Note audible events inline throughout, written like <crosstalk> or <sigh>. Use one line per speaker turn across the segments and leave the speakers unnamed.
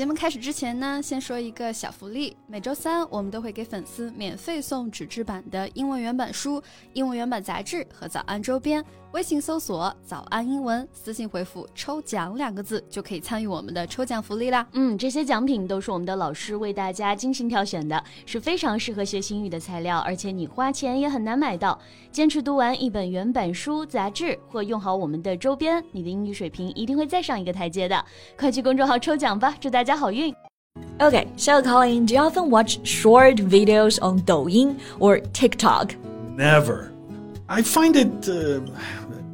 节目开始之前呢，先说一个小福利。每周三我们都会给粉丝免费送纸质版的英文原版书、英文原版杂志和早安周边。微信搜索“早安英文”，私信回复“抽奖”两个字，就可以参与我们的抽奖福利啦。
嗯，这些奖品都是我们的老师为大家精心挑选的，是非常适合学英语的材料，而且你花钱也很难买到。坚持读完一本原版书、杂志，或用好我们的周边，你的英语水平一定会再上一个台阶的。快去公众号抽奖吧，祝大家好运
！Okay, so Colin, do you often watch short videos on Douyin or TikTok?
Never. I find it uh,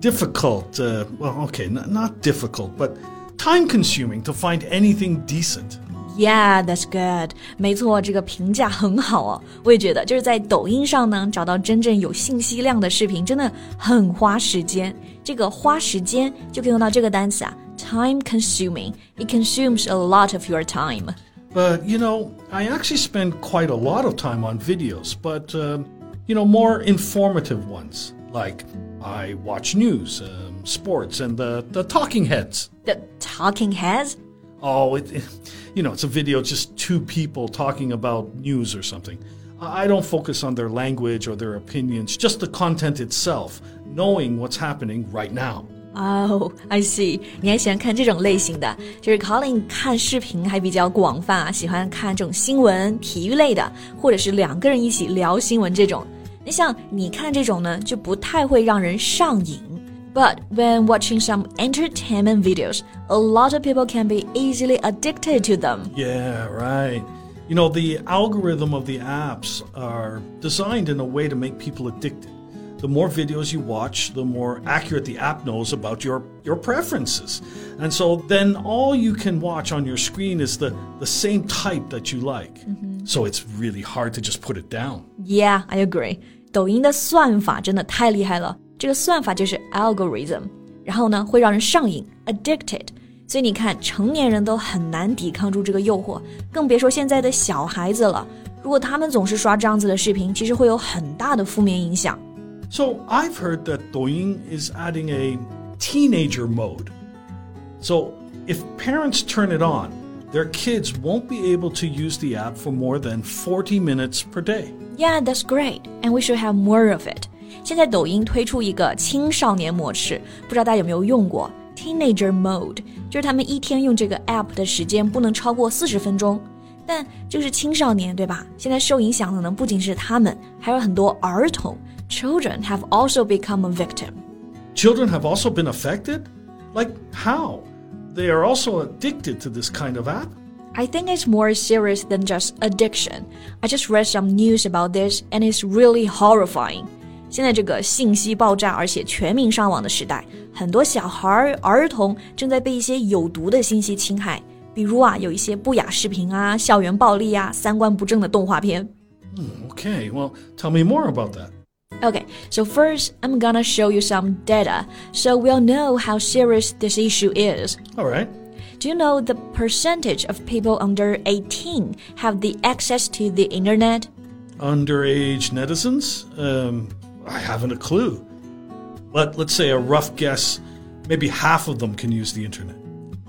difficult. Uh, well, okay, n- not difficult, but time consuming to find anything decent.
Yeah, that's good. 没错，这个评价很好哦。我也觉得，就是在抖音上呢，找到真正有信息量的视频，真的很花时间。这个花时间就可以用到这个单词啊，time consuming. It consumes a lot of your time.
But you know, I actually spend quite a lot of time on videos, but. Uh, you know, more informative ones. Like I watch news, um, sports, and the, the talking heads.
The talking heads?
Oh, it, it, <laughs> you know, it's a video just two people talking about news or something. I don't focus on their language or their opinions, just the content itself, knowing what's happening right now.
Oh, I see. 你还喜欢看这种类型的，就是 Colin 看视频还比较广泛啊，喜欢看这种新闻、体育类的，或者是两个人一起聊新闻这种。 那像你看这种呢，就不太会让人上瘾。But when watching some entertainment videos, a lot of people can be easily addicted to them.
Yeah, right. You know, the algorithm of the apps are designed in a way to make people addicted. The more videos you watch, the more accurate the app knows about your, your preferences. And so then all you can watch on your screen is the, the same type that you like. Mm-hmm. So it's really hard to just put it down.
Yeah, I agree. 抖音的算法真的太厉害了，这个算法就是 algorithm，然后呢会让人上瘾 addicted，所以你看成年人都很难抵抗住这个诱惑，更别说现在的小孩子了。如果他们总是刷这样子的视频，其实会有很大的负面影响。
So I've heard that Douyin is adding a teenager mode. So if parents turn it on, their kids won't be able to use the app for more than 40 minutes per day.
Yeah, that's great, and we should have more of it. 现在抖音推出一个青少年模式，不知道大家有没有用过？Teenager mode 就是他们一天用这个 app 的时间不能超过四十分钟。但这是青少年，对吧？现在受影响的呢不仅是他们，还有很多儿童。Children have also become a victim.
Children have also been affected? Like how? They are also addicted to this kind of app?
I think it's more serious than just addiction. I just read some news about this and it's really horrifying. 现在这个信息爆炸而且全民上网的时代，很多小孩儿童正在被一些有毒的信息侵害，比如啊，有一些不雅视频啊、校园暴力啊、三观不正的动画片。
Okay, well, tell me more about that.
Okay, so first I'm gonna show you some data so we'll know how serious this issue is.
All right.
Do you know the percentage of people under 18 have the access to the internet?
Underage netizens? Um, I haven't a clue. But let's say a rough guess, maybe half of them can use the internet.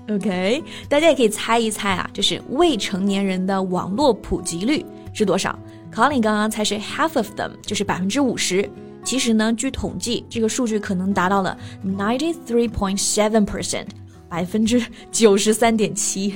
OK，大家也可以猜一猜啊，就是未成年人的网络普及率是多少？Colin 刚刚猜是 half of them，就是百分之五十。其实呢，据统计，这个数据可能达到了 ninety three point seven percent。 百分之九十三点七。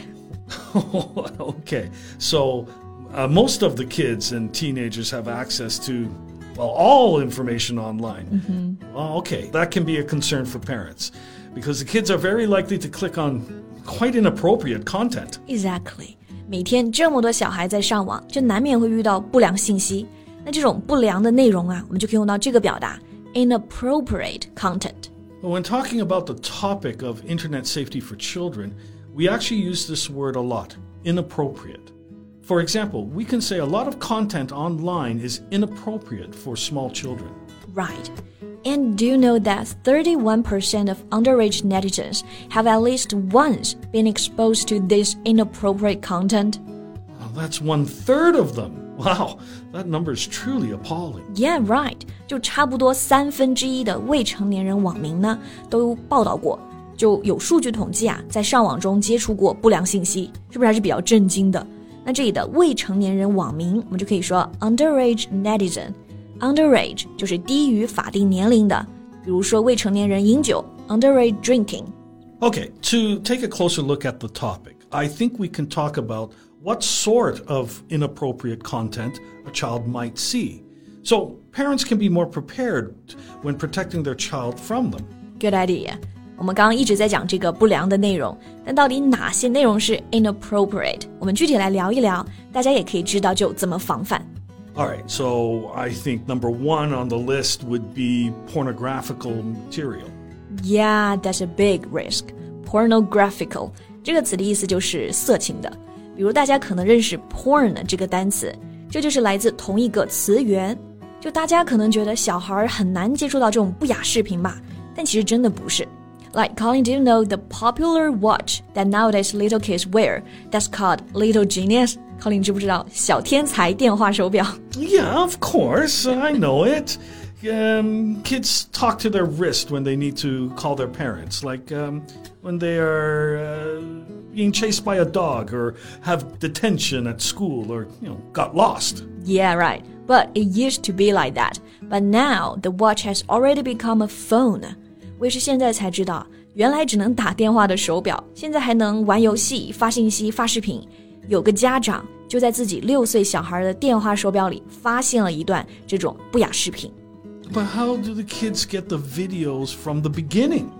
okay, <laughs> so uh, most of the kids and teenagers have access to well all information online.
Mm-hmm.
Well, okay, that can be a concern for parents because the kids are very likely to click on quite inappropriate content.
Exactly. 每天这么多小孩在上网，就难免会遇到不良信息。那这种不良的内容啊，我们就可以用到这个表达 inappropriate content。
When talking about the topic of internet safety for children, we actually use this word a lot inappropriate. For example, we can say a lot of content online is inappropriate for small children.
Right. And do you know that 31% of underage netizens have at least once been exposed to this inappropriate content?
Well, that's one third of them. Wow, that number is truly appalling.
Yeah, right. 就差不多三分之一的未成年人网民呢，都报道过， 就有数据统计啊，在上网中接触过不良信息，是不是还是比较震惊的？那这里的未成年人网民，我们就可以说 underage netizen。underage 就是低于法定年龄的，比如说未成年人饮酒 underage
drinking。Okay, to take a closer look at the topic, I think we can talk about what sort of inappropriate content a child might see. So parents can be more prepared when protecting their child from them.
Good idea. 我们刚刚一直在讲这个不良的内容，但到底哪些内容是 inappropriate？我们具体来聊一聊，大家也可以知道就怎么防范。
All right, so I think number one on the list would be pornographical material.
Yeah, that's a big risk. Pornographical 这个词的意思就是色情的。比如大家可能认识 porn 这个单词，这就是来自同一个词源。就大家可能觉得小孩很难接触到这种不雅视频吧，但其实真的不是。Like Colin, do you know the popular watch that nowadays little kids wear? That's called Little Genius. Colin 知不知道小天才电话手表
？Yeah, of course, I know it. Um, kids talk to their wrist when they need to call their parents, like um, when they are uh, being chased by a dog or have detention at school or you know got lost.
Yeah, right. But it used to be like that. But now the watch has already become a phone. 我也是现在才知道，原来只能打电话的手表，现在还能玩游戏、发信息、发视频。有个家长就在自己六岁小孩的电话手表里发现了一段这种不雅视频。
But how do the kids get the videos from the beginning?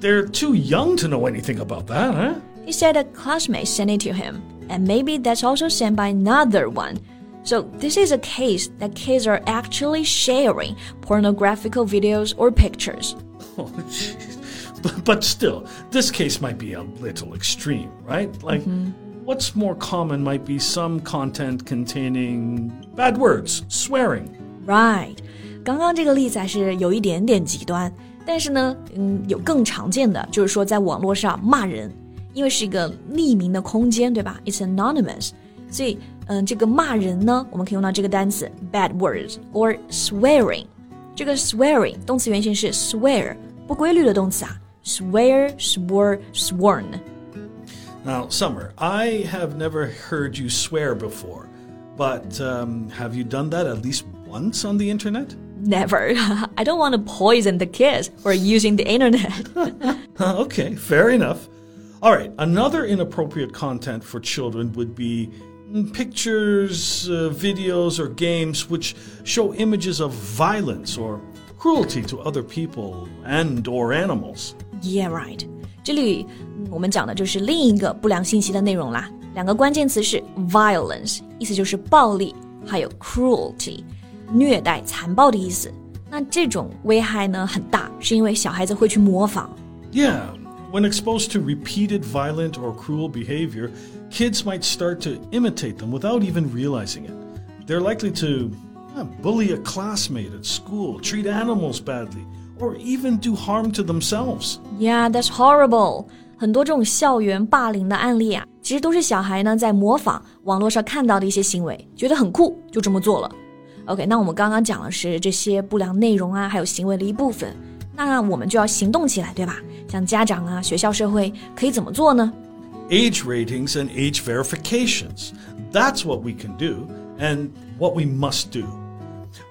They're too young to know anything about that, huh?
He said a classmate sent it to him, and maybe that's also sent by another one. So this is a case that kids are actually sharing pornographical videos or pictures. <laughs>
Oh, but, but still, this case might be a little extreme, right? Like, mm -hmm. what's more common might be some content containing bad words, swearing.
Right. 刚刚这个例子还是有一点点极端，但是呢，嗯，有更常见的，就是说在网络上骂人，因为是一个匿名的空间，对吧？It's anonymous，所以，嗯，这个骂人呢，我们可以用到这个单词 bad words or swearing。这个 swearing 动词原形是 swear，不规律的动词啊，swear, swore,
sworn。Now, Summer, I have never heard you swear before, but um, have you done that at least once on the internet?
Never. <laughs> I don't want to poison the kids for using the internet. <laughs> <laughs>
okay, fair enough. All right, another inappropriate content for children would be pictures, uh, videos, or games which show images of violence or cruelty to other people and or animals.
Yeah, right. 这里我们讲的就是另一个不良信息的内容啦。两个关键词是 violence，意思就是暴力，还有 cruelty。 虐待、残暴的意思。那这种危害呢很大，是因为小孩子会去模仿。
Yeah, when exposed to repeated violent or cruel behavior, kids might start to imitate them without even realizing it. They're likely to uh, bully a classmate at school, treat animals badly, or even do harm to themselves.
Yeah, that's horrible. 很多这种校园霸凌的案例啊，其实都是小孩呢在模仿网络上看到的一些行为，觉得很酷，就这么做了。 OK，那我们刚刚讲的是这些不良内容啊，还有行为的一部分，那我们就要行动起来，对吧？像家长啊、学校、社会可以怎么做呢？
Age ratings and age verifications. That's what we can do and what we must do.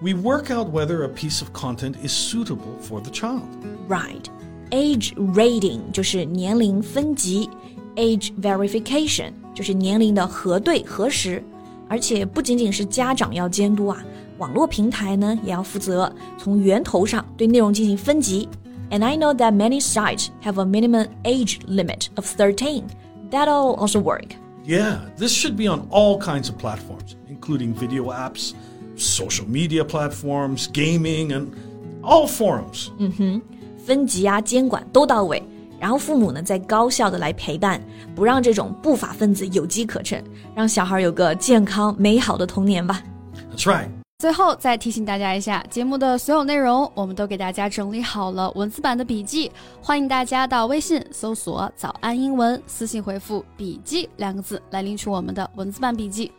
We work out whether a piece of content is suitable for the child.
Right. Age rating 就是年龄分级，age verification 就是年龄的核对核实。而且不仅仅是家长要监督啊， 网络平台呢也要负责从源头上对内容进行分级。And I know that many sites have a minimum age limit of 13. That'll also work.
Yeah, this should be on all kinds of platforms, including video apps, social media platforms, gaming, and all forums.
嗯哼，分级啊，监管都到位。然后父母呢，再高效的来陪伴，不让这种不法分子有机可乘，让小孩有个健康美好的童年吧。
That's right。
最后再提醒大家一下，节目的所有内容我们都给大家整理好了文字版的笔记，欢迎大家到微信搜索“早安英文”，私信回复“笔记”两个字来领取我们的文字版笔记。